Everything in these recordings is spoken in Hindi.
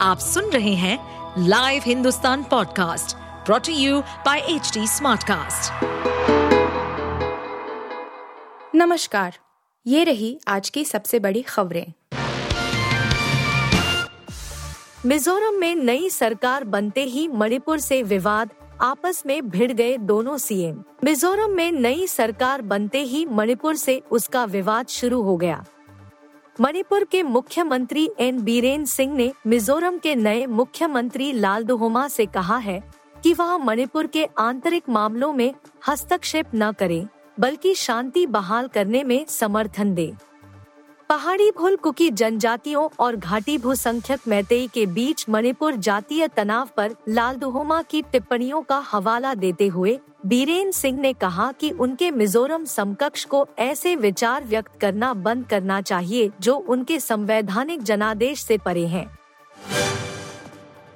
आप सुन रहे हैं live Hindustan podcast brought to you by H Smartcast. नमस्कार, ये रही आज की सबसे बड़ी खबरें। मिजोरम में नई सरकार बनते ही मणिपुर से विवाद, आपस में भिड़ गए दोनों सीएम। मिजोरम में नई सरकार बनते ही मणिपुर से उसका विवाद शुरू हो गया। मणिपुर के मुख्यमंत्री एन बीरेन सिंह ने मिजोरम के नए मुख्यमंत्री लालदोहोमा से कहा है कि वह मणिपुर के आंतरिक मामलों में हस्तक्षेप न करें, बल्कि शांति बहाल करने में समर्थन दे। पहाड़ी भूल कुकी जनजातियों और घाटी भूसंख्यक मैतेई के बीच मणिपुर जातीय तनाव पर लालदोहोमा की टिप्पणियों का हवाला देते हुए बीरेन सिंह ने कहा कि उनके मिजोरम समकक्ष को ऐसे विचार व्यक्त करना बंद करना चाहिए जो उनके संवैधानिक जनादेश से परे हैं।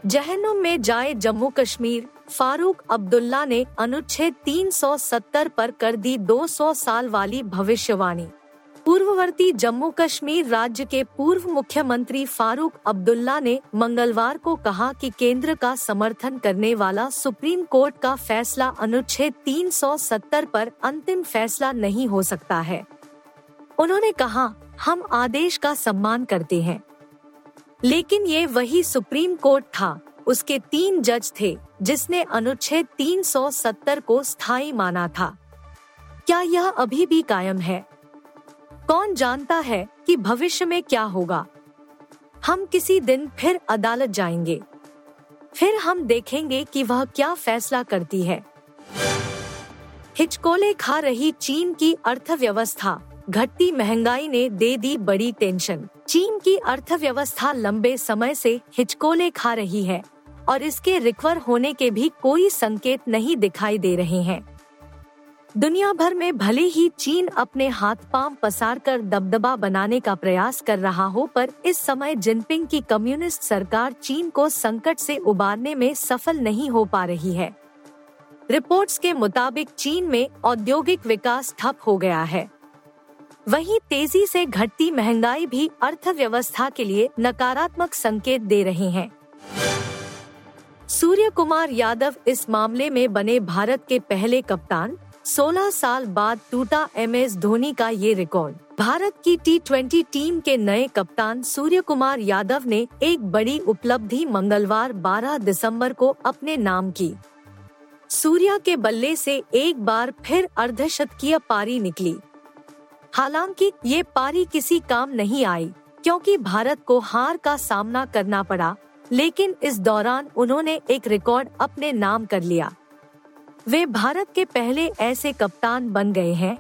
जहनुम में जाए जम्मू कश्मीर फारूक अब्दुल्ला ने अनुच्छेद 370 पर कर दी 200 साल वाली भविष्यवाणी। पूर्ववर्ती जम्मू कश्मीर राज्य के पूर्व मुख्यमंत्री फारूक अब्दुल्ला ने मंगलवार को कहा कि केंद्र का समर्थन करने वाला सुप्रीम कोर्ट का फैसला अनुच्छेद 370 पर अंतिम फैसला नहीं हो सकता है। उन्होंने कहा, हम आदेश का सम्मान करते हैं। लेकिन ये वही सुप्रीम कोर्ट था, उसके तीन जज थे, जिसने अनुच्छेद 370 को स्थायी माना था। क्या यह अभी भी कायम है? कौन जानता है कि भविष्य में क्या होगा? हम किसी दिन फिर अदालत जाएँगे। फिर हम देखेंगे कि वह क्या फैसला करती है। हिचकोले खा रही चीन की अर्थव्यवस्था, घटती महँगाई ने दे दी बड़ी टेंशन चीन की अर्थव्यवस्था लंबे समय से हिचकोले खा रही है और इसके रिकवर होने के भी कोई संकेत नहीं दिखाई दे रहे हैं। दुनिया भर में भले ही चीन अपने हाथ पाँव पसार कर दबदबा बनाने का प्रयास कर रहा हो, पर इस समय जिनपिंग की कम्युनिस्ट सरकार चीन को संकट से उबारने में सफल नहीं हो पा रही है। रिपोर्ट्स के मुताबिक चीन में औद्योगिक विकास ठप हो गया है। वहीं तेज़ी से घटती महँगाई भी अर्थव्यवस्था के लिए नकारात्मक संकेत दे रहे हैं। सूर्य कुमार यादव इस मामले में बने भारत के पहले कप्तान 16 साल बाद टूटा एम एस धोनी का ये रिकॉर्ड। भारत की टी ट्वेंटी टीम के नए कप्तान सूर्य कुमार यादव ने एक बड़ी उपलब्धि मंगलवार 12 दिसंबर को अपने नाम की। सूर्या के बल्ले से एक बार फिर अर्धशतकीय पारी निकली। हालाँकि ये पारी किसी काम नहीं आई, क्योंकि भारत को हार का सामना करना पड़ा, लेकिन इस दौरान उन्होंने एक रिकॉर्ड अपने नाम कर लिया। वे भारत के पहले ऐसे कप्तान बन गए हैं,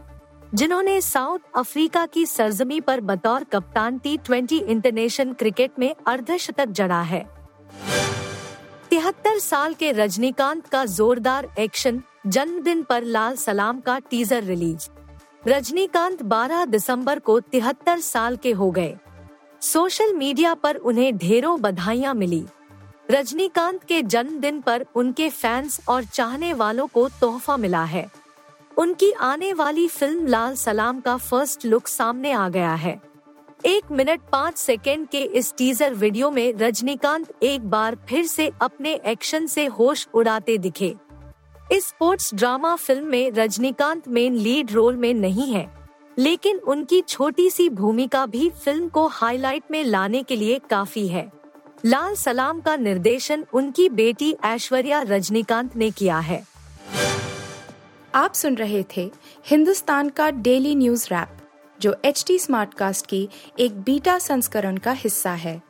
जिन्होंने साउथ अफ्रीका की सरजमी पर बतौर कप्तान टी ट्वेंटी इंटरनेशनल क्रिकेट में अर्धशतक जड़ा है। तिहत्तर साल के रजनीकांत का जोरदार एक्शन जन्मदिन पर लाल सलाम का टीजर रिलीज़। रजनीकांत 12 दिसंबर को तिहत्तर साल के हो गए। सोशल मीडिया पर उन्हें ढेरों बधाइयाँ मिली। रजनीकांत के जन्मदिन पर उनके फैंस और चाहने वालों को तोहफा मिला है। उनकी आने वाली फ़िल्म लाल सलाम का फ़र्स्ट लुक सामने आ गया है। एक मिनट पाँच सेकेंड के इस टीजर वीडियो में रजनीकांत एक बार फिर से अपने एक्शन से होश उड़ाते दिखे। इस स्पोर्ट्स ड्रामा फ़िल्म में रजनीकांत मेन लीड रोल में नहीं है, लेकिन उनकी छोटी सी भूमिका भी फ़िल्म को हाईलाइट में लाने के लिए काफ़ी है। लाल सलाम का निर्देशन उनकी बेटी ऐश्वर्या रजनीकांत ने किया है। आप सुन रहे थे हिंदुस्तान का डेली न्यूज़ रैप, जो एच टी स्मार्ट कास्ट की एक बीटा संस्करण का हिस्सा है।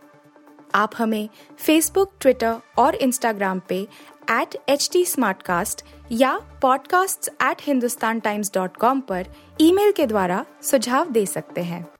आप हमें फेसबुक ट्विटर और इंस्टाग्राम पे एट एच टी या podcasts@hindustantimes.com पर ईमेल के द्वारा सुझाव दे सकते हैं।